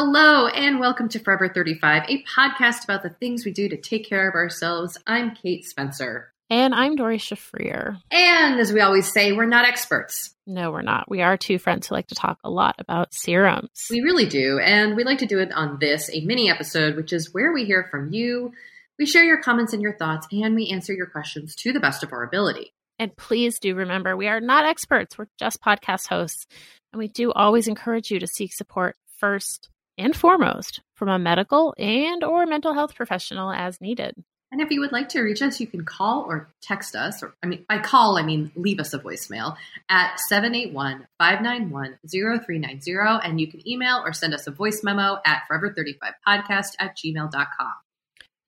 Hello, and welcome to Forever 35, a podcast about the things we do to take care of ourselves. I'm Kate Spencer. and I'm Doree Shafrir. And as we always say, we're not experts. No, we're not. We are two friends who like to talk a lot about serums. We really do, and we like to do it on this, a mini episode, which is where we hear from you. We share your comments and your thoughts, and we answer your questions to the best of our ability. And please do remember, we are not experts. We're just podcast hosts. And we do always encourage you to seek support first and foremost from a medical and or mental health professional as needed. And if you would like to reach us, you can call or text us, or I mean, by call, I mean leave us a voicemail at 781 591 0390. And you can email or send us a voice memo at forever35podcast at gmail.com.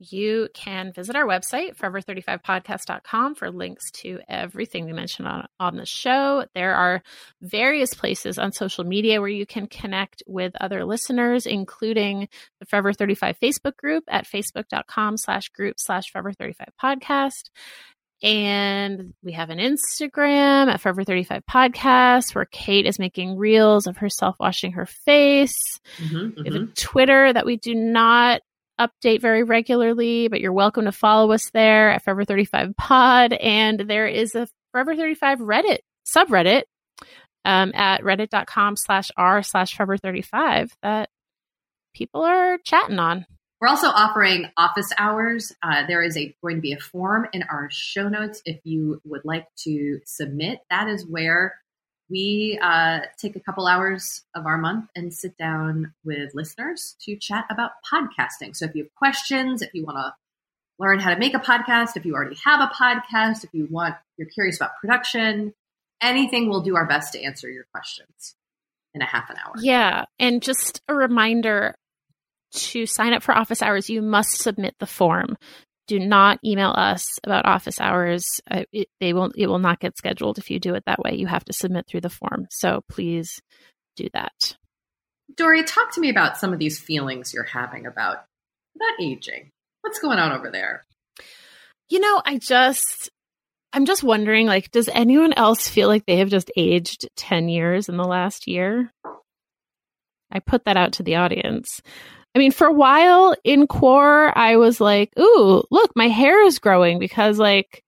You can visit our website, forever35podcast.com, for links to everything we mentioned on, on the show. There are various places on social media where you can connect with other listeners, including the Forever 35 Facebook group at facebook.com slash group slash Forever 35 podcast. And we have an Instagram at Forever 35 Podcast where Kate is making reels of herself washing her face. Mm-hmm, We have a Twitter that we do not update very regularly, but you're welcome to follow us there at Forever 35 Pod. And there is a Forever 35 Reddit subreddit um, at reddit.com slash r slash Forever 35 that people are chatting on. We're also offering office hours. Uh, there is a going to be a form in our show notes if you would like to submit. That is where we uh, take a couple hours of our month and sit down with listeners to chat about podcasting. So if you have questions, if you want to learn how to make a podcast, if you already have a podcast, if you want, you're curious about production, anything, we'll do our best to answer your questions in a half an hour. Yeah. And just a reminder to sign up for office hours, you must submit the form do not email us about office hours. Uh, it, they won't. it will not get scheduled if you do it that way. You have to submit through the form. So please do that. Doree, talk to me about some of these feelings you're having about about aging. What's going on over there? You know, I just I'm just wondering like does anyone else feel like they have just aged 10 years in the last year? I put that out to the audience. I mean, for a while in core, I was like, ooh, look, my hair is growing because like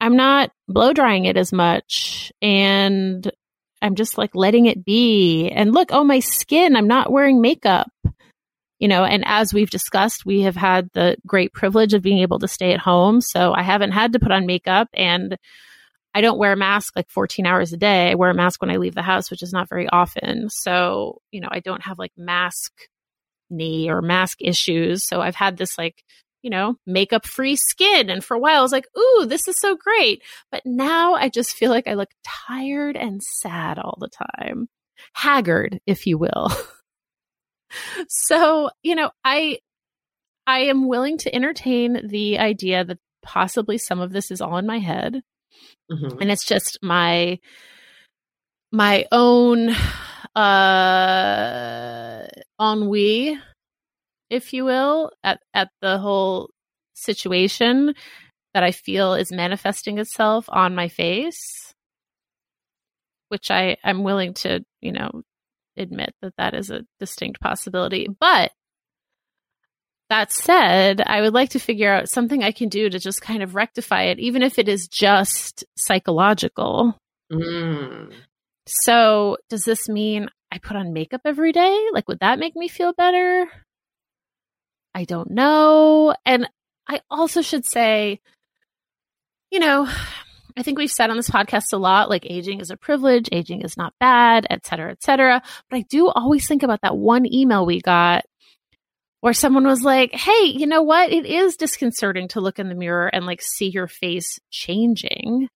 I'm not blow drying it as much and I'm just like letting it be. And look, oh, my skin, I'm not wearing makeup. You know, and as we've discussed, we have had the great privilege of being able to stay at home. So I haven't had to put on makeup and I don't wear a mask like 14 hours a day. I wear a mask when I leave the house, which is not very often. So, you know, I don't have like mask knee or mask issues. So I've had this like, you know, makeup free skin. And for a while I was like, ooh, this is so great. But now I just feel like I look tired and sad all the time, haggard, if you will. so, you know, I, I am willing to entertain the idea that possibly some of this is all in my head. Mm-hmm. And it's just my, my own uh ennui if you will at at the whole situation that i feel is manifesting itself on my face which i i'm willing to you know admit that that is a distinct possibility but that said, I would like to figure out something I can do to just kind of rectify it, even if it is just psychological. Mm. So, does this mean I put on makeup every day? Like, would that make me feel better? I don't know. And I also should say, you know, I think we've said on this podcast a lot like aging is a privilege, aging is not bad, et cetera, et cetera. But I do always think about that one email we got where someone was like, Hey, you know what? It is disconcerting to look in the mirror and like see your face changing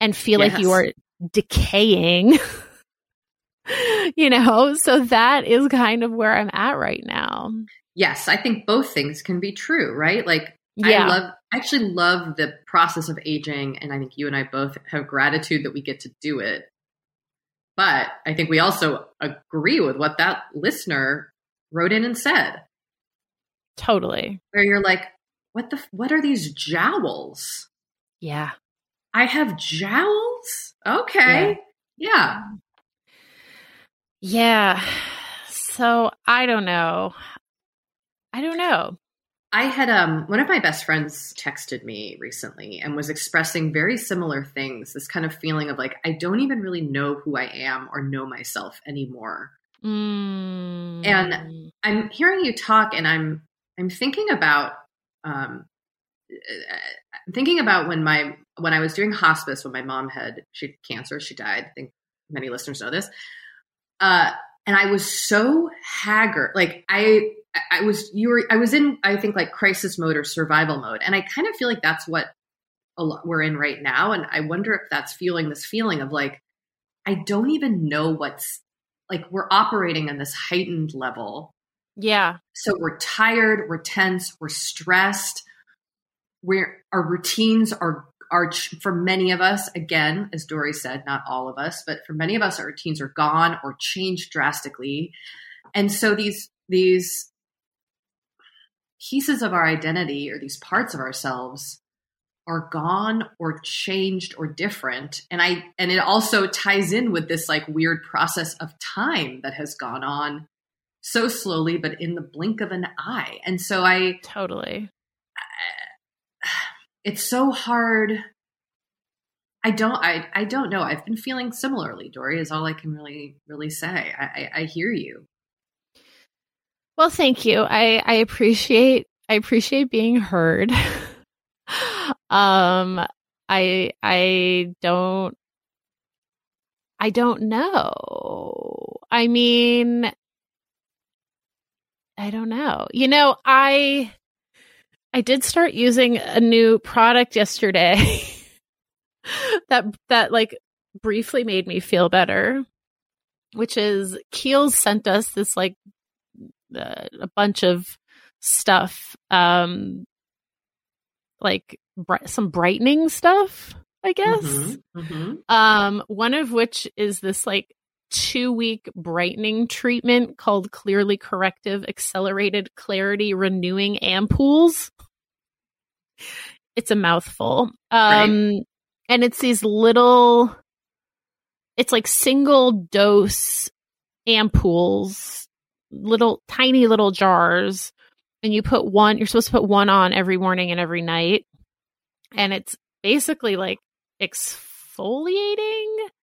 and feel yes. like you are decaying. you know, so that is kind of where I'm at right now. Yes, I think both things can be true, right? Like yeah. I love I actually love the process of aging and I think you and I both have gratitude that we get to do it. But I think we also agree with what that listener wrote in and said. Totally. Where you're like, what the what are these jowls? Yeah. I have jowls? Okay. Yeah. yeah. Yeah. So I don't know. I don't know. I had um one of my best friends texted me recently and was expressing very similar things. This kind of feeling of like I don't even really know who I am or know myself anymore. Mm. And I'm hearing you talk, and I'm I'm thinking about um I'm thinking about when my when I was doing hospice when my mom had she had cancer, she died. I think many listeners know this. Uh, and I was so haggard. Like I I was you were I was in I think like crisis mode or survival mode, and I kind of feel like that's what a lot we're in right now. And I wonder if that's feeling this feeling of like I don't even know what's like we're operating on this heightened level. Yeah. So we're tired, we're tense, we're stressed where our routines are are for many of us again as Doree said not all of us but for many of us our routines are gone or changed drastically. And so these these pieces of our identity or these parts of ourselves are gone or changed or different. And i and it also ties in with this like weird process of time that has gone on so slowly but in the blink of an eye. And so i totally it's so hard. I don't I I don't know. I've been feeling similarly, Doree, is all I can really really say. I, I, I hear you. Well, thank you. I, I appreciate I appreciate being heard. um I I don't I don't know. I mean I don't know. You know, I I did start using a new product yesterday that that like briefly made me feel better, which is Kiehl's sent us this like uh, a bunch of stuff um like bri- some brightening stuff, I guess. Mm-hmm, mm-hmm. Um, one of which is this like two week brightening treatment called Clearly Corrective Accelerated Clarity Renewing Ampoules. It's a mouthful. Um, and it's these little, it's like single dose ampoules, little tiny little jars. And you put one, you're supposed to put one on every morning and every night. And it's basically like exfoliating.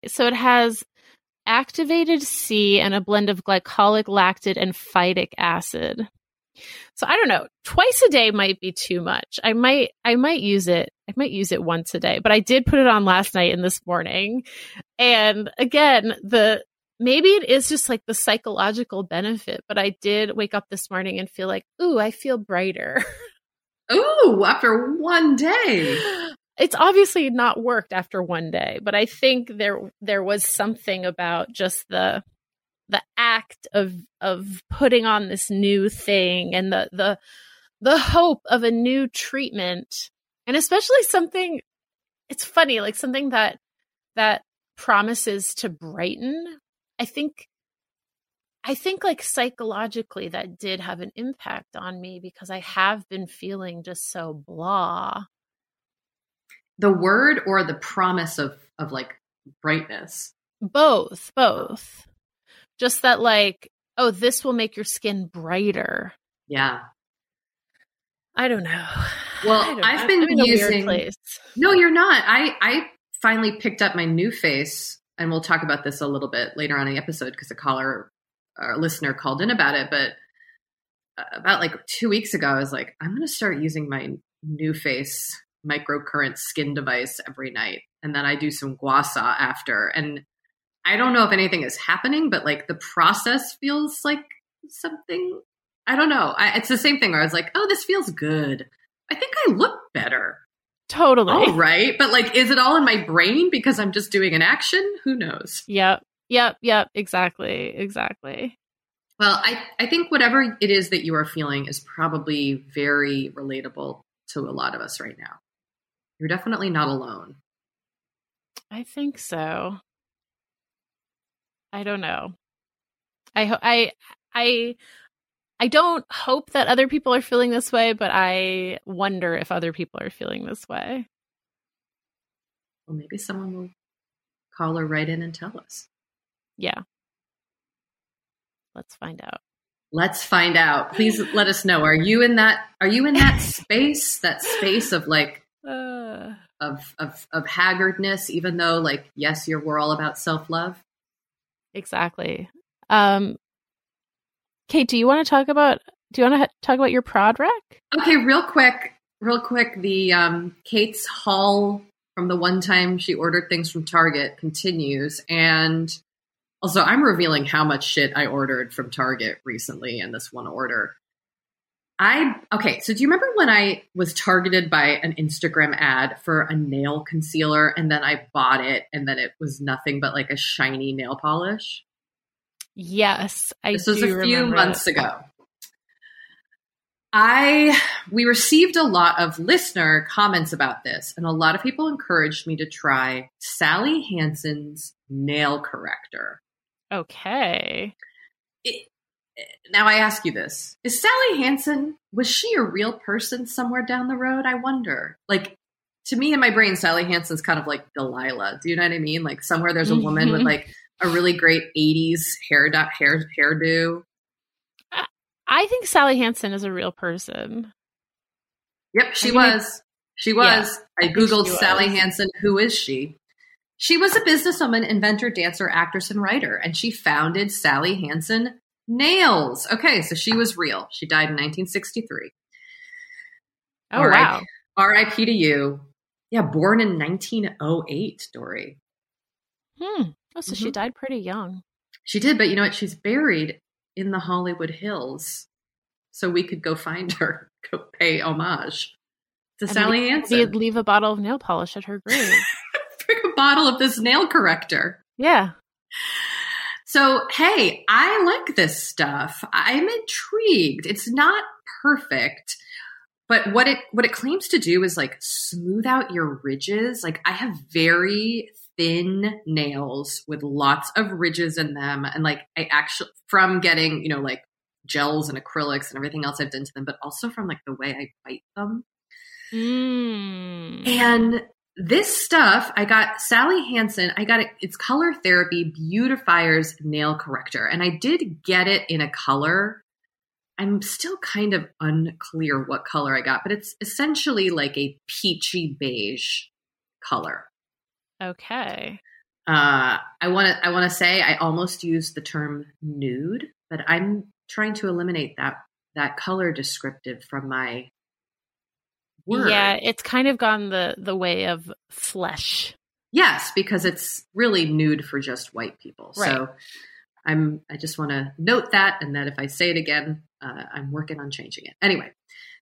So it has activated C and a blend of glycolic, lactic, and phytic acid. So I don't know. Twice a day might be too much. I might I might use it. I might use it once a day. But I did put it on last night and this morning. And again, the maybe it is just like the psychological benefit, but I did wake up this morning and feel like, "Ooh, I feel brighter." Ooh, after one day. it's obviously not worked after one day, but I think there there was something about just the the act of of putting on this new thing and the the the hope of a new treatment. And especially something it's funny like something that that promises to brighten. I think i think like psychologically that did have an impact on me because i have been feeling just so blah the word or the promise of of like brightness? Both both. Just that like oh this will make your skin brighter. Yeah. I don't know. Well I i've been I'm in a weird using place. no you're not. I i finally picked up my NuFace, and we'll talk about this a little bit later on in the episode because a caller or listener called in about it but uh, about like two weeks ago i was like i'm going to start using my NuFace microcurrent skin device every night. And then i do some gua sha after. And i don't know if anything is happening but like the process feels like something i don't know. I, it's the same thing where i was like oh this feels good. I think i look better. Totally. All right? But like is it all in my brain because i'm just doing an action? Who knows? Yep. Yep. Yep. Exactly. Exactly. Well i i think whatever it is that you are feeling is probably very relatable to a lot of us right now you're definitely not alone. I think so. I don't know. I ho- i i i don't hope that other people are feeling this way but i wonder if other people are feeling this way. Well maybe someone will call or write in and tell us. Yeah. Let's find out. Let's find out. Please let us know. Are you in that are you in that space that space of like of of of haggardness even though like yes you're we're all about self-love. Exactly. Um kate do you want to talk about do you want to ha- talk about your prod rec? Okay real quick real quick the um kate's haul from the one time she ordered things from target continues and also i'm revealing how much shit i ordered from target recently in this one order I okay, so do you remember when I was targeted by an Instagram ad for a nail concealer and then I bought it and then it was nothing but like a shiny nail polish? yes i This was a few months it. ago. I we received a lot of listener comments about this, and a lot of people encouraged me to try Sally Hansen's nail corrector. okay It- now I ask you this: Is Sally Hansen was she a real person somewhere down the road? I wonder. Like to me, in my brain, Sally Hansen's kind of like Delilah. Do you know what I mean? Like somewhere there's a woman with Mhm. like a really great '80s hair dot hair hairdo. i think sally hansen is a real person Yep, she I mean, was. She was. I, googled she Sally was. Hansen. Who is she? She was a businesswoman, inventor, dancer, actress, and writer, and she founded Sally Hansen Nails. Okay, so she was real. She died in 1963. oh All right. wow R.I.P. to you. Yeah, born in 1908. Doree. hmm oh so she Mhm. died pretty young She did, but you know what? She's buried in the Hollywood Hills, so we could go find her, go pay homage to And Sally Hansen. leave- leave a bottle of nail polish at her grave Drink a bottle of this nail corrector. yeah So, hey, I like this stuff. I'm intrigued. It's not perfect, but what it what it claims to do is like smooth out your ridges. Like I have very thin nails with lots of ridges in them, and like I actually from getting you know like gels and acrylics and everything else I've done to them, but also from like the way I bite them. Mm. And this stuff, I got Sally Hansen. I got it. It's Color Therapy Beautifiers Nail Corrector, and I did get it in a color. I'm still kind of unclear what color I got, but it's essentially like a peachy beige color. Okay. Uh, I want to. I want to say I almost used the term nude, but I'm trying to eliminate that that color descriptive from my word. Yeah, it's kind of gone the the way of flesh. Yes, because it's really nude for just white people. Right. So I'm I just want to note that and that if I say it again, uh, I'm working on changing it. Anyway,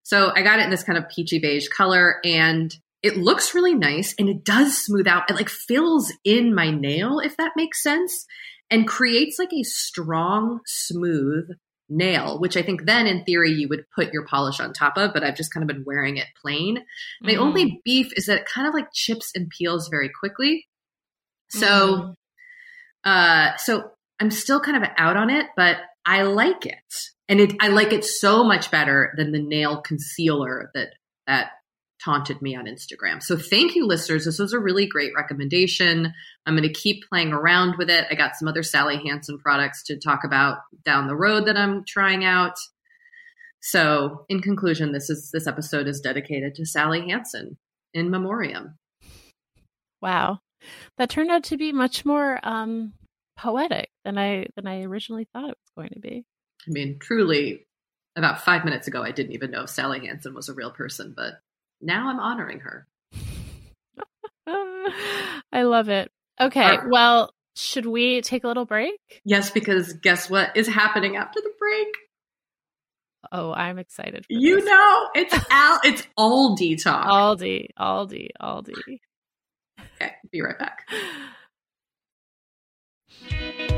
so I got it in this kind of peachy beige color and it looks really nice and it does smooth out. It like fills in my nail if that makes sense and creates like a strong smooth nail, which I think then in theory you would put your polish on top of, but I've just kind of been wearing it plain. My Mhm. only beef is that it kind of like chips and peels very quickly. So, Mhm. uh, so I'm still kind of out on it, but I like it. And it, I like it so much better than the nail concealer that, that taunted me on Instagram. So thank you listeners. This was a really great recommendation. I'm going to keep playing around with it. I got some other Sally Hansen products to talk about down the road that I'm trying out. So, in conclusion, this is this episode is dedicated to Sally Hansen in memoriam. Wow. That turned out to be much more um poetic than I than I originally thought it was going to be. I mean, truly, about five minutes ago, I didn't even know if Sally Hansen was a real person, but now I'm honoring her. I love it. Okay, right. well, should we take a little break? Yes, because guess what is happening after the break? Oh, I'm excited. For You this. know, it's Al, it's Aldi talk. Aldi, Aldi, Aldi. Okay, be right back.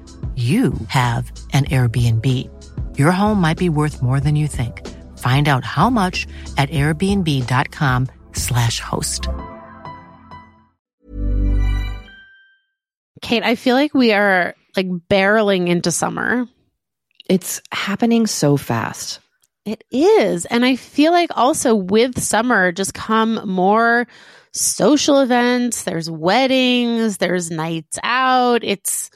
you have an Airbnb. Your home might be worth more than you think. Find out how much at airbnb.com/slash host. Kate, I feel like we are like barreling into summer. It's happening so fast. It is. And I feel like also with summer just come more social events. There's weddings, there's nights out, it's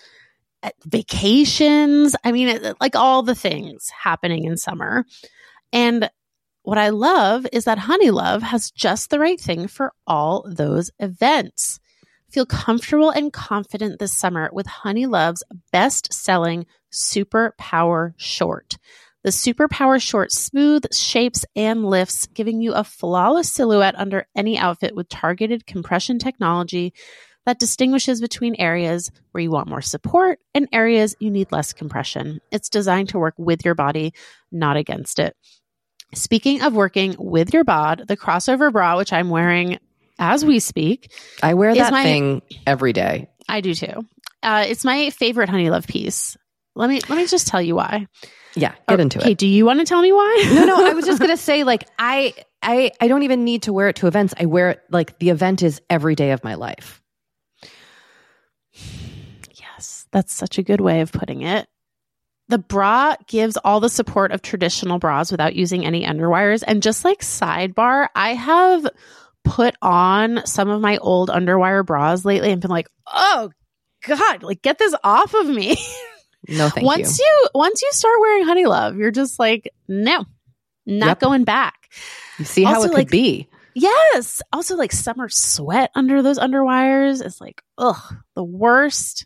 Uh, vacations. I mean, like all the things happening in summer. And what I love is that Honeylove has just the right thing for all those events. Feel comfortable and confident this summer with Honeylove's best selling Super Power Short. The Super Power Short smooth shapes and lifts, giving you a flawless silhouette under any outfit with targeted compression technology that distinguishes between areas where you want more support and areas you need less compression. It's designed to work with your body, not against it. Speaking of working with your bod, the crossover bra, which I'm wearing as we speak, I wear that my- thing every day. I do too. Uh, it's my favorite Honeylove piece. Let me let me just tell you why. Yeah, get into Okay, it. Okay, do you want to tell me why? No, no, I was just gonna say, like, I, I, I don't even need to wear it to events. I wear it like the event is every day of my life. Yes, that's such a good way of putting it. The bra gives all the support of traditional bras without using any underwires. And just like sidebar, I have put on some of my old underwire bras lately and been like, oh God, like get this off of me. No, thank once you. you once you start wearing honey love, you're just like, no, not Yep. going back. You see how also, it could like- be. Yes. Also, like summer sweat under those underwires is like, ugh, the worst.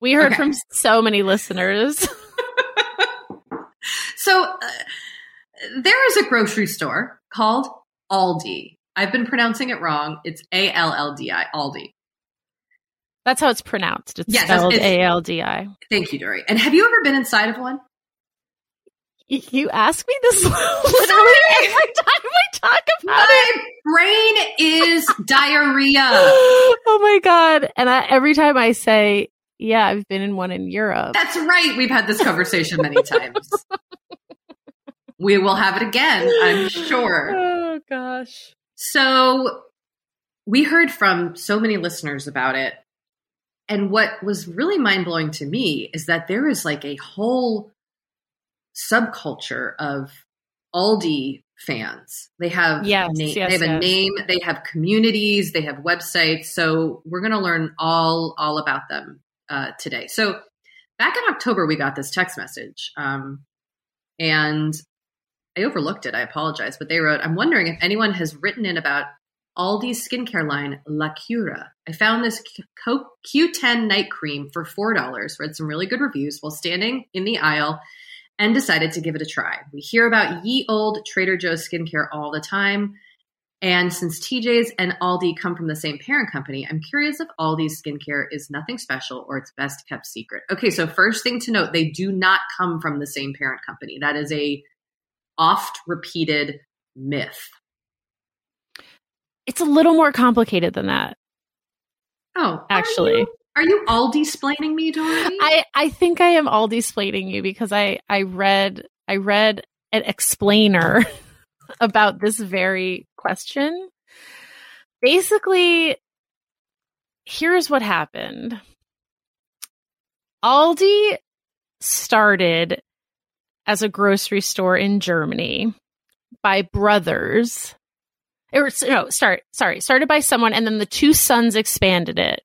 We heard okay. from so many listeners So uh, there is a grocery store called Aldi. I've been pronouncing it wrong. It's A L L D I, Aldi. That's how it's pronounced. It's Yes, spelled A L D I. Thank you, Doree. And have you ever been inside of one? You ask me this literally every time we talk about it. My brain is diarrhea. oh my god! And I, every time I say, "Yeah, I've been in one in Europe," That's right. We've had this conversation many times. we will have it again, I'm sure. oh gosh. So we heard from so many listeners about it. And what was really mind blowing to me is that there is like a whole subculture of Aldi fans. They have Yes, na- yes, they have a name, they have communities, they have websites. So we're going to learn all all about them uh, today. So back in October, we got this text message, um, and I overlooked it. I apologize, but they wrote, "I'm wondering if anyone has written in about Aldi's skincare line La Cura. I found this Q- Q10 night cream for four dollars. Read some really good reviews while standing in the aisle." And decided to give it a try. We hear about ye old Trader Joe's skincare all the time. And since TJ's and Aldi come from the same parent company, I'm curious if Aldi's skincare is nothing special or it's best kept secret. Okay, so first thing to note, they do not come from the same parent company. That is a oft repeated myth. It's a little more complicated than that. Oh, Actually. are you, are you Aldi splaining me, Doree? I I think I am all explaining you because I I read I read an explainer about this very question. Basically, here's what happened. Aldi started as a grocery store in Germany by brothers. Or no, start sorry, started by someone and then the two sons expanded it.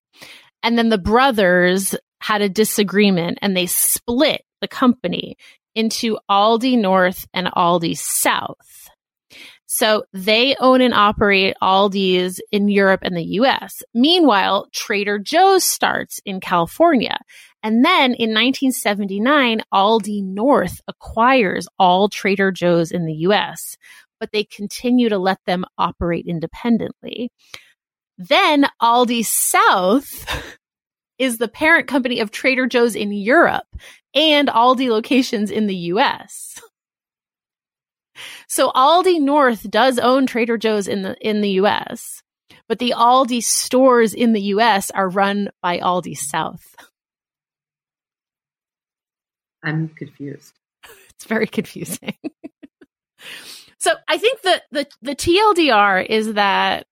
And then the brothers had a disagreement and they split the company into Aldi North and Aldi South. So they own and operate Aldi's in Europe and the US. Meanwhile, Trader Joe's starts in California. And then in 1979, Aldi North acquires all Trader Joe's in the US, but they continue to let them operate independently. Then Aldi South is the parent company of Trader Joe's in Europe and Aldi locations in the US. So Aldi North does own Trader Joe's in the in the US, but the Aldi stores in the US are run by Aldi South. I'm confused. It's very confusing. so I think the, the the TLDR is that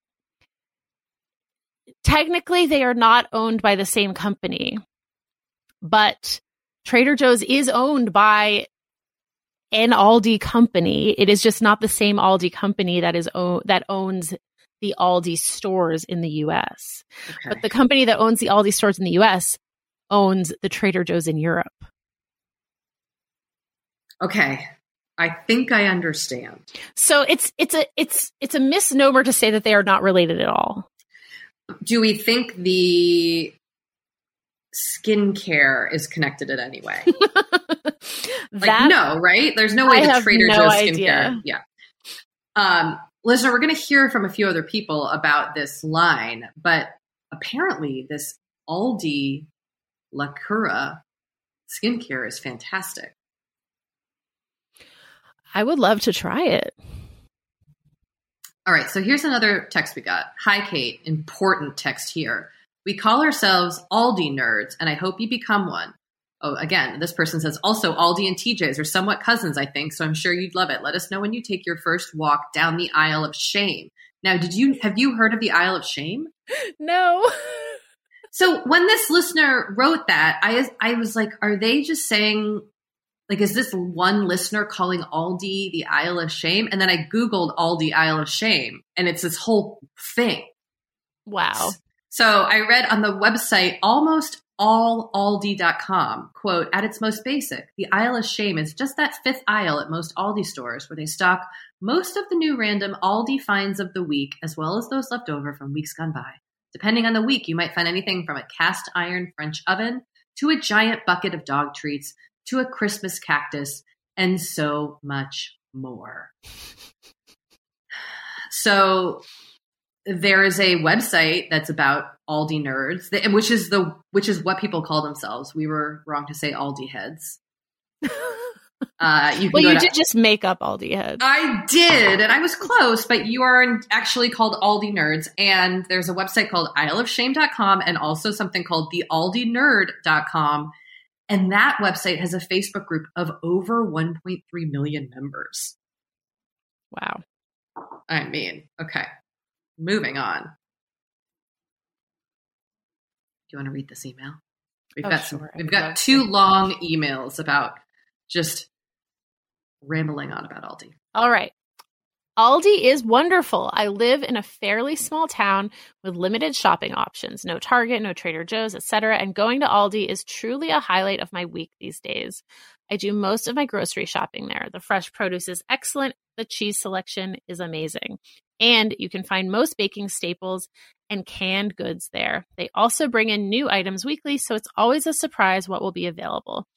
technically they are not owned by the same company, but Trader Joe's is owned by an Aldi company. It is just not the same Aldi company that is o- that owns the Aldi stores in the US. Okay. But the company that owns the Aldi stores in the US owns the Trader Joe's in Europe. okay. I think I understand. So it's it's a it's it's a misnomer to say that they are not related at all. Do we think the skincare is connected in any way? Like no, right? There's no way I the Trader no Joe's idea. skincare. Yeah. Um, listener, we're going to hear from a few other people about this line, but apparently this Aldi La Cura skincare is fantastic. I would love to try it. All right, so here's another text we got. Hi, Kate. Important text here. We call ourselves Aldi nerds, and I hope you become one. Oh, again, this person says also Aldi and TJ's are somewhat cousins, I think, so I'm sure you'd love it. Let us know when you take your first walk down the aisle of shame. Now, did you have you heard of the aisle of shame? No. So when this listener wrote that, I I was like, are they just saying like is this one listener calling Aldi the Aisle of Shame? And then I googled Aldi Aisle of Shame, and it's this whole thing. wow. So I read on the website almost allaldi.com, quote, at its most basic, the aisle of Shame is just that fifth aisle at most Aldi stores where they stock most of the new random Aldi finds of the week, as well as those left over from weeks gone by. Depending on the week, you might find anything from a cast iron French oven to a giant bucket of dog treats to a Christmas cactus and so much more. So there is a website that's about Aldi nerds, which is the which is what people call themselves. We were wrong to say Aldi heads. Uh, you well, you to, did just make up Aldi heads. I did, and I was close, but you are actually called Aldi Nerds. And there's a website called isleofshame.com and also something called the aldinerd.com. And that website has a Facebook group of over 1.3 million members. Wow. I mean, okay. Moving on. Do you want to read this email? We've oh, got sure. some, we've got two long emails about just rambling on about Aldi. All right. Aldi is wonderful. I live in a fairly small town with limited shopping options. No Target, no Trader Joe's, etc. And going to Aldi is truly a highlight of my week these days. I do most of my grocery shopping there. The fresh produce is excellent. The cheese selection is amazing. And you can find most baking staples and canned goods there. They also bring in new items weekly, so it's always a surprise what will be available.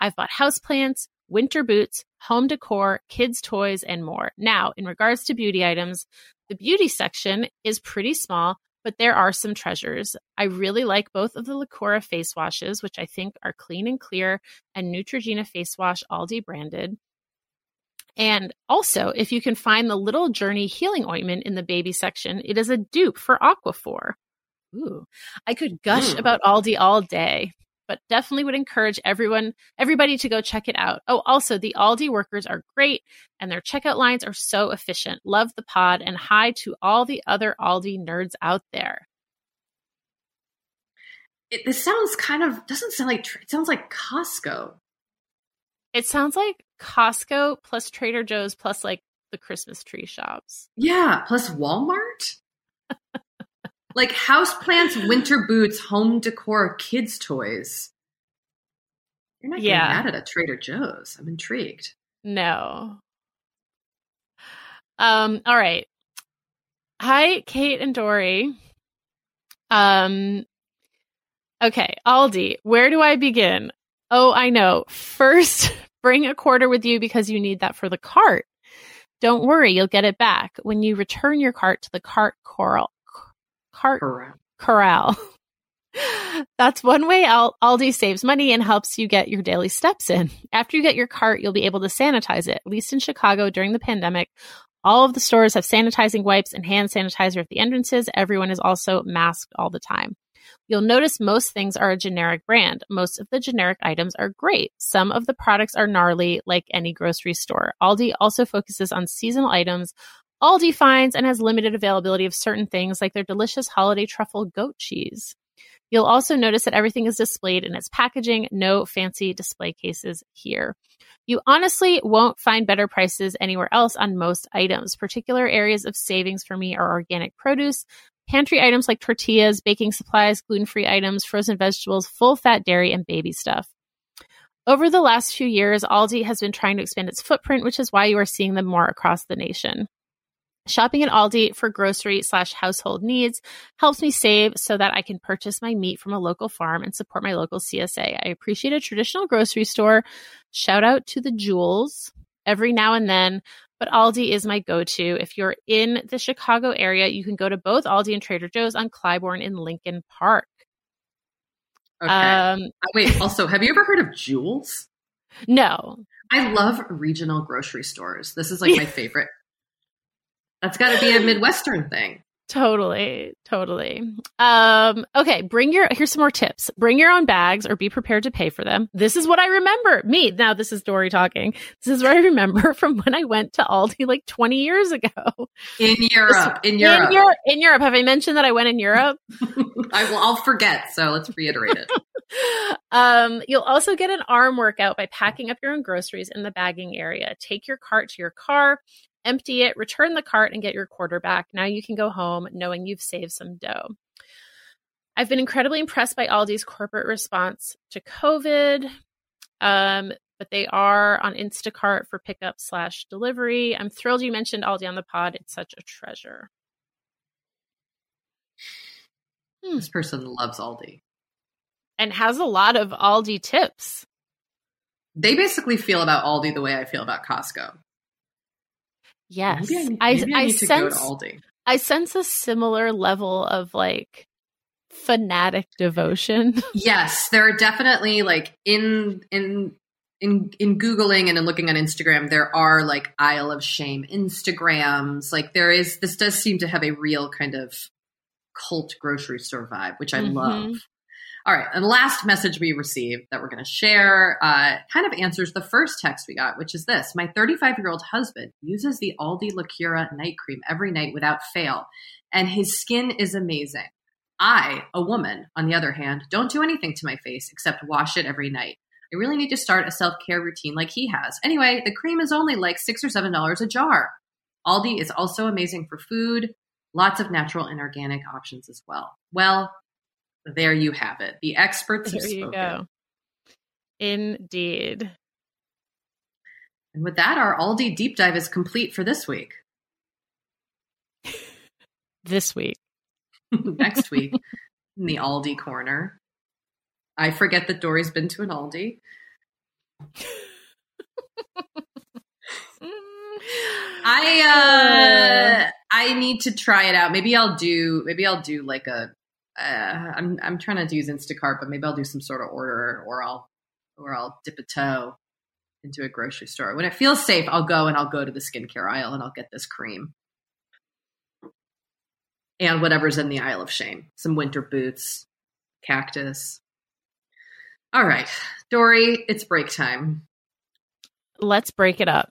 I've bought houseplants, winter boots, home decor, kids' toys, and more. Now, in regards to beauty items, the beauty section is pretty small, but there are some treasures. I really like both of the Lacura face washes, which I think are clean and clear, and Neutrogena face wash Aldi branded. And also, if you can find the Little Journey healing ointment in the baby section, it is a dupe for Aquaphor. Ooh, I could gush mm. about Aldi all day but definitely would encourage everyone, everybody to go check it out. Oh, also, the Aldi workers are great and their checkout lines are so efficient. Love the pod and hi to all the other Aldi nerds out there. It, this sounds kind of doesn't sound like it sounds like Costco. It sounds like Costco plus Trader Joe's plus like the Christmas tree shops. Yeah, plus Walmart like house plants, winter boots, home decor, kids' toys. You're not yeah. getting mad at a Trader Joe's. I'm intrigued. No. Um, all right. Hi, Kate and Doree. Um, okay, Aldi, where do I begin? Oh, I know. First, bring a quarter with you because you need that for the cart. Don't worry, you'll get it back when you return your cart to the cart coral cart corral. corral. That's one way Aldi saves money and helps you get your daily steps in. After you get your cart, you'll be able to sanitize it. At least in Chicago during the pandemic, all of the stores have sanitizing wipes and hand sanitizer at the entrances. Everyone is also masked all the time. You'll notice most things are a generic brand. Most of the generic items are great. Some of the products are gnarly, like any grocery store. Aldi also focuses on seasonal items, Aldi finds and has limited availability of certain things like their delicious holiday truffle goat cheese. You'll also notice that everything is displayed in its packaging, no fancy display cases here. You honestly won't find better prices anywhere else on most items. Particular areas of savings for me are organic produce, pantry items like tortillas, baking supplies, gluten free items, frozen vegetables, full fat dairy, and baby stuff. Over the last few years, Aldi has been trying to expand its footprint, which is why you are seeing them more across the nation. Shopping at Aldi for grocery slash household needs helps me save so that I can purchase my meat from a local farm and support my local CSA. I appreciate a traditional grocery store. Shout out to the Jewels every now and then, but Aldi is my go to. If you're in the Chicago area, you can go to both Aldi and Trader Joe's on Clybourn in Lincoln Park. Okay. Um, uh, Wait, also, have you ever heard of Jewels? No. I love regional grocery stores. This is like my favorite that's got to be a Midwestern thing. Totally, totally. Um, okay, bring your here's some more tips. Bring your own bags or be prepared to pay for them. This is what I remember. Me, now this is Doree talking. This is what I remember from when I went to Aldi like 20 years ago. In Europe. In Europe. In, Euro- in Europe. Have I mentioned that I went in Europe? I will I'll forget, so let's reiterate it. um, you'll also get an arm workout by packing up your own groceries in the bagging area. Take your cart to your car empty it, return the cart, and get your quarter back. Now you can go home knowing you've saved some dough. I've been incredibly impressed by Aldi's corporate response to COVID. Um, but they are on Instacart for pickup slash delivery. I'm thrilled you mentioned Aldi on the pod. It's such a treasure. Hmm. This person loves Aldi and has a lot of Aldi tips. they basically feel about Aldi the way I feel about Costco. Yes, maybe I, maybe I, I to sense, go to Aldi. I sense a similar level of like fanatic devotion. yes, there are definitely like in in in in googling and in looking on Instagram, there are like Aisle of Shame Instagrams. Like there is this does seem to have a real kind of cult grocery store vibe, which I mm-hmm. love. All right, and the last message we received that we're going to share uh, kind of answers the first text we got, which is this: My 35 year old husband uses the Aldi Lacura night cream every night without fail, and his skin is amazing. I, a woman, on the other hand, don't do anything to my face except wash it every night. I really need to start a self care routine like he has. Anyway, the cream is only like six or seven dollars a jar. Aldi is also amazing for food, lots of natural and organic options as well. Well, there you have it. The experts there have spoken. go. Indeed. And with that, our Aldi deep dive is complete for this week. this week. Next week, in the Aldi corner. I forget that Doree's been to an Aldi. I uh I need to try it out. Maybe I'll do maybe I'll do like a uh, I'm I'm trying to use Instacart, but maybe I'll do some sort of order, or I'll or I'll dip a toe into a grocery store. When it feels safe, I'll go and I'll go to the skincare aisle and I'll get this cream and whatever's in the Aisle of Shame. Some winter boots, cactus. All right, Doree, it's break time. Let's break it up.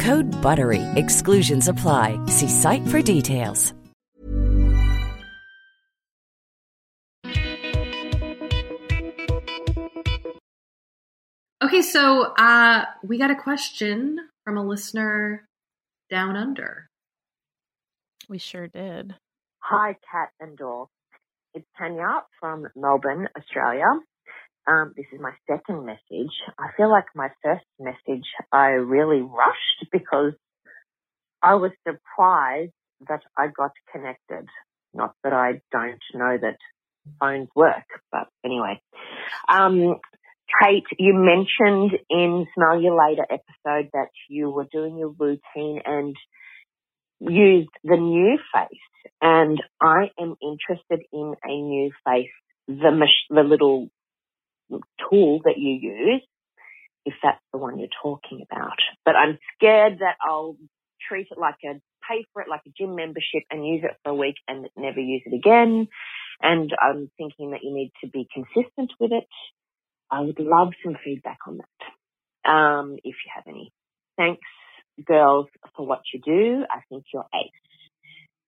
Code BUTTERY. Exclusions apply. See site for details. Okay, so uh, we got a question from a listener down under. We sure did. Hi, Kat and Dor. It's Tanya from Melbourne, Australia. Um, this is my second message. I feel like my first message I really rushed because I was surprised that I got connected. Not that I don't know that phones work, but anyway. Um, Kate, you mentioned in Smell You Later episode that you were doing your routine and used the new face. And I am interested in a NuFace, the, mach- the little tool that you use, if that's the one you're talking about. But I'm scared that I'll treat it like a pay for it like a gym membership and use it for a week and never use it again. And I'm thinking that you need to be consistent with it. I would love some feedback on that. Um, if you have any. Thanks, girls, for what you do. I think you're ace.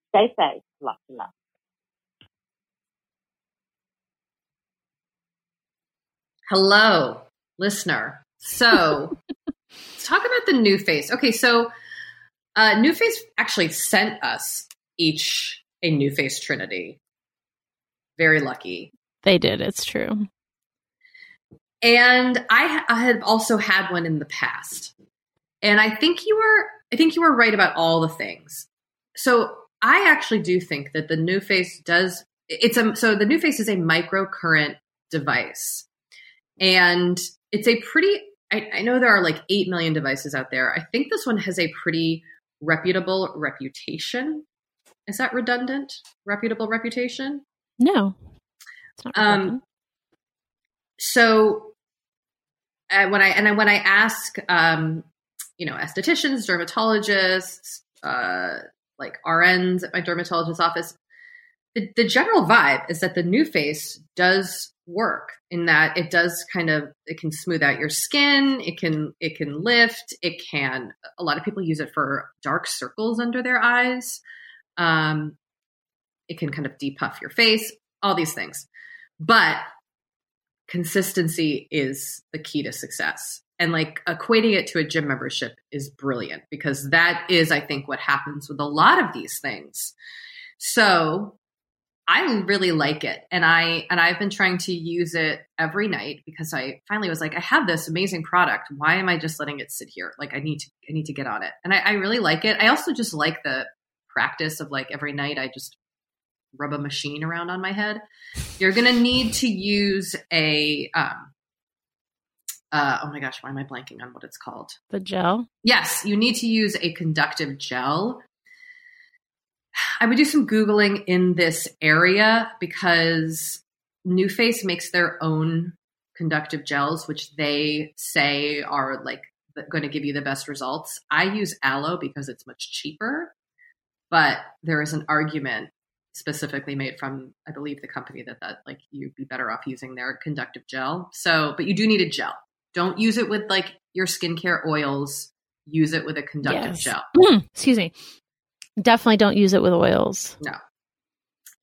Stay safe. Lots of love. Hello, listener. So let's talk about the NuFace. Okay, so uh, NuFace actually sent us each a NuFace Trinity. Very lucky. They did. It's true. And I, I had also had one in the past. And I think you were I think you were right about all the things. So I actually do think that the NuFace does it's a so the NuFace is a microcurrent device. And it's a pretty I, I know there are like eight million devices out there. I think this one has a pretty reputable reputation. Is that redundant? Reputable reputation? No. It's not redundant. Um, so uh, when I and when I ask, um, you know, estheticians, dermatologists, uh, like RNs at my dermatologist's office, the, the general vibe is that the NuFace does work in that it does kind of it can smooth out your skin it can it can lift it can a lot of people use it for dark circles under their eyes. Um it can kind of depuff your face all these things. But consistency is the key to success. And like equating it to a gym membership is brilliant because that is i think what happens with a lot of these things. So i really like it. And i and i've been trying to use it every night because i finally was like i have this amazing product. Why am i just letting it sit here? Like i need to i need to get on it. And i, I really like it. I also just like the practice of like every night i just rub a machine around on my head. You're going to need to use a um uh, oh my gosh why am i blanking on what it's called? The gel. Yes, you need to use a conductive gel. I would do some Googling in this area because NuFace makes their own conductive gels, which they say are like going to give you the best results. I use aloe because it's much cheaper, but there is an argument specifically made from, I believe, the company that that like you'd be better off using their conductive gel. So, but you do need a gel. Don't use it with like your skincare oils. Use it with a conductive Yes. gel. Excuse me. Definitely don't use it with oils. No.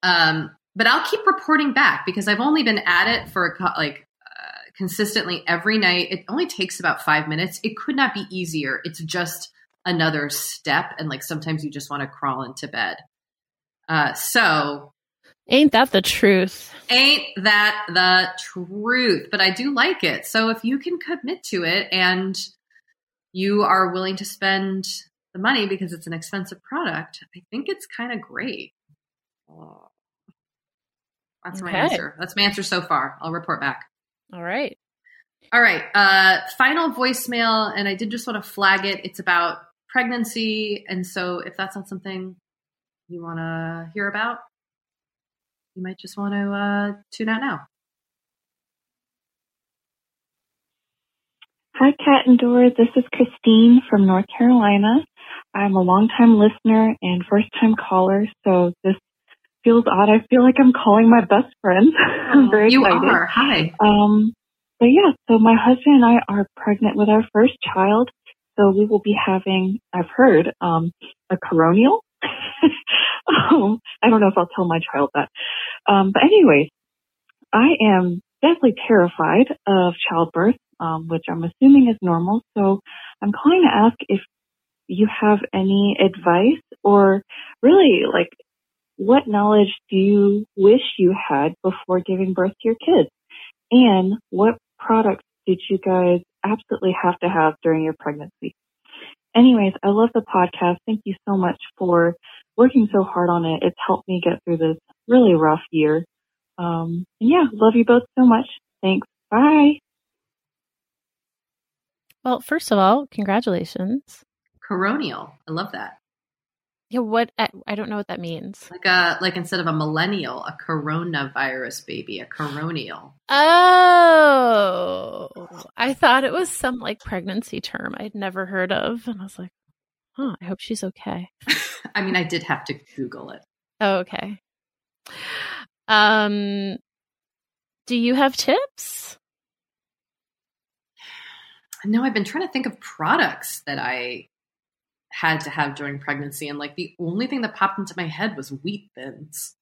Um, but I'll keep reporting back because I've only been at it for a co- like uh, consistently every night. It only takes about five minutes. It could not be easier. It's just another step, and like sometimes you just want to crawl into bed. Uh, so Ain't that the truth? ain't that the truth? But I do like it. So if you can commit to it and you are willing to spend the money because it's an expensive product, I think it's kind of great. Oh. That's my answer. That's my answer so far. I'll report back. All right. All right. Uh, final voicemail, and I did just want to flag it. It's about pregnancy, and so if that's not something you want to hear about, you might just want to uh, tune out now. Hi, Kat and Dora. This is Christine from North Carolina. I'm a longtime listener and first time caller, so this feels odd. I feel like I'm calling my best friend. I'm very you excited. are. Hi. Um, but yeah, so my husband and I are pregnant with our first child. So we will be having, I've heard, um, a coronial. um, I don't know if I'll tell my child that. Um, but anyways, I am definitely terrified of childbirth, um, which I'm assuming is normal. So I'm calling to ask if you have any advice or really like what knowledge do you wish you had before giving birth to your kids? And what products did you guys absolutely have to have during your pregnancy? Anyways, I love the podcast. Thank you so much for working so hard on it. It's helped me get through this really rough year. Um, and yeah, love you both so much. Thanks. Bye. Well, first of all, congratulations. Coronial. I love that. Yeah, what I, I don't know what that means. Like a like instead of a millennial, a coronavirus baby, a coronial. Oh, I thought it was some like pregnancy term I'd never heard of, and I was like, "Huh, I hope she's okay." I mean, I did have to Google it. Oh, okay. Um, do you have tips? No, I've been trying to think of products that I had to have during pregnancy, and like the only thing that popped into my head was wheat thins.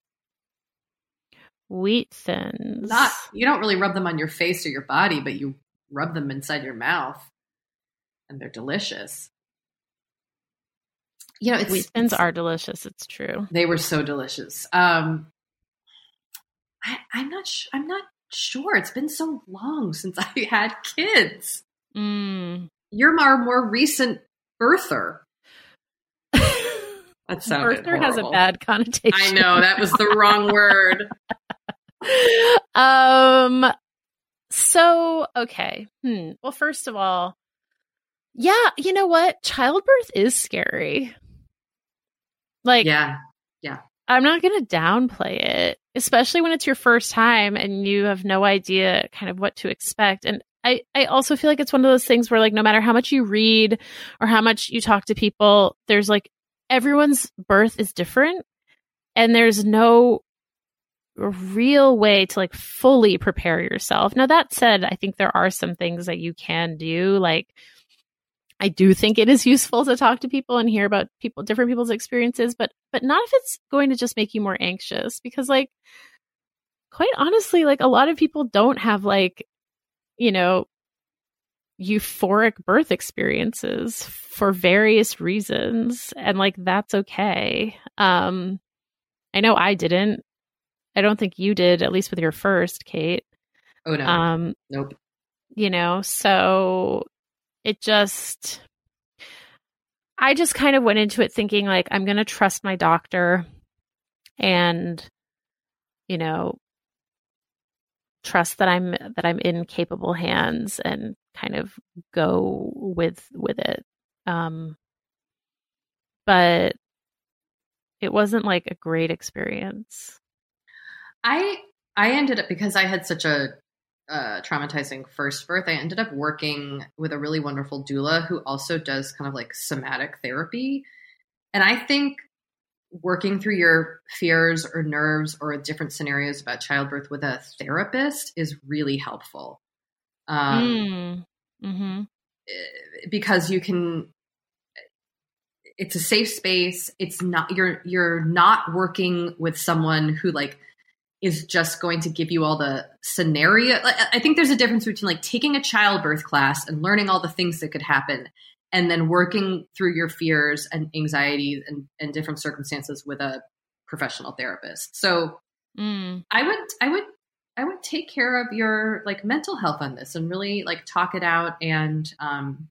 Wheat thins. Not you don't really rub them on your face or your body, but you rub them inside your mouth, and they're delicious. You know, it's, wheat thins are delicious. It's true. They were so delicious. Um, I, I'm not. Sh- I'm not sure. It's been so long since I had kids. Mm. You're our more recent birther. That sounded Birther has a bad connotation. I know that was the wrong word. um so okay hmm well first of all yeah you know what childbirth is scary like Yeah, yeah. i'm not gonna downplay it especially when it's your first time and you have no idea kind of what to expect and I, I also feel like it's one of those things where like no matter how much you read or how much you talk to people there's like everyone's birth is different and there's no real way to like fully prepare yourself. Now that said, I think there are some things that you can do like I do think it is useful to talk to people and hear about people different people's experiences, but but not if it's going to just make you more anxious because like quite honestly like a lot of people don't have like you know euphoric birth experiences for various reasons and like that's okay. Um I know I didn't. I don't think you did at least with your first, Kate. Oh no. Um nope. you know, so it just I just kind of went into it thinking like I'm going to trust my doctor and you know trust that I'm that I'm in capable hands and kind of go with with it. Um but it wasn't like a great experience. I I ended up because I had such a uh, traumatizing first birth. I ended up working with a really wonderful doula who also does kind of like somatic therapy, and I think working through your fears or nerves or different scenarios about childbirth with a therapist is really helpful. Um, mm. mm-hmm. Because you can it's a safe space it's not you're you're not working with someone who like is just going to give you all the scenario i think there's a difference between like taking a childbirth class and learning all the things that could happen and then working through your fears and anxieties and, and different circumstances with a professional therapist so mm. i would i would i would take care of your like mental health on this and really like talk it out and um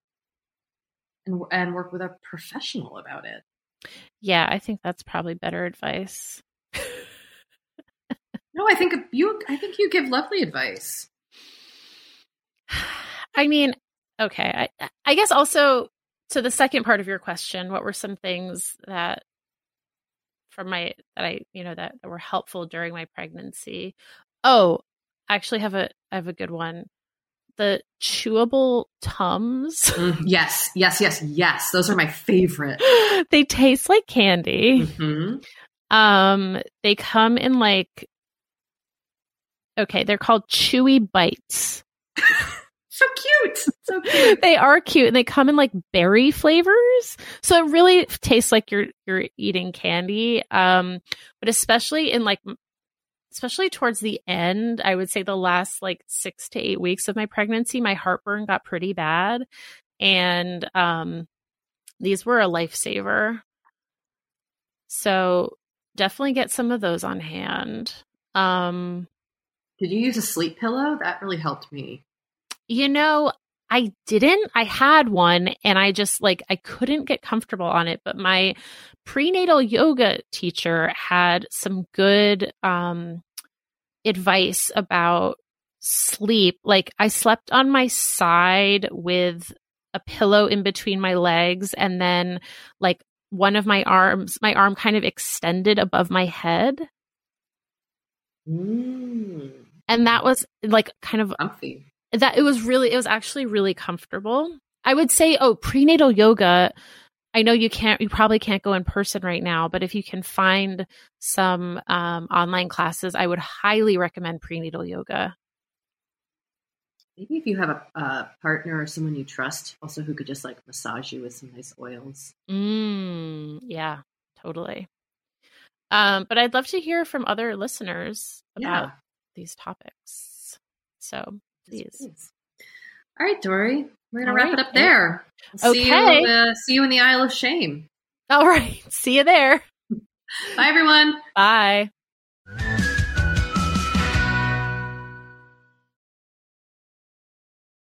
and, and work with a professional about it. Yeah, I think that's probably better advice. no, I think you I think you give lovely advice. I mean, okay. I I guess also to the second part of your question, what were some things that from my that I, you know, that, that were helpful during my pregnancy? Oh, I actually have a I have a good one the chewable tums. Mm, yes, yes, yes, yes. Those are my favorite. they taste like candy. Mm-hmm. Um, they come in like okay, they're called chewy bites. so cute. So cute. they are cute and they come in like berry flavors. So it really tastes like you're you're eating candy. Um, but especially in like especially towards the end, I would say the last like six to eight weeks of my pregnancy, my heartburn got pretty bad. and um, these were a lifesaver. So definitely get some of those on hand. Um, Did you use a sleep pillow? That really helped me. You know, I didn't. I had one and I just like I couldn't get comfortable on it, but my prenatal yoga teacher had some good um advice about sleep. Like I slept on my side with a pillow in between my legs and then like one of my arms my arm kind of extended above my head. Mm. And that was like kind of Comfy. That it was really it was actually really comfortable i would say oh prenatal yoga i know you can't you probably can't go in person right now but if you can find some um, online classes i would highly recommend prenatal yoga Maybe if you have a, a partner or someone you trust, also who could just like massage you with some nice oils. mm, yeah totally um, but i'd love to hear from other listeners about Yeah. these topics so please Please. All right, Doree. We're gonna wrap right. it up there. See Okay. you. Uh, see you in the Aisle of Shame. all right see you there Bye, everyone. bye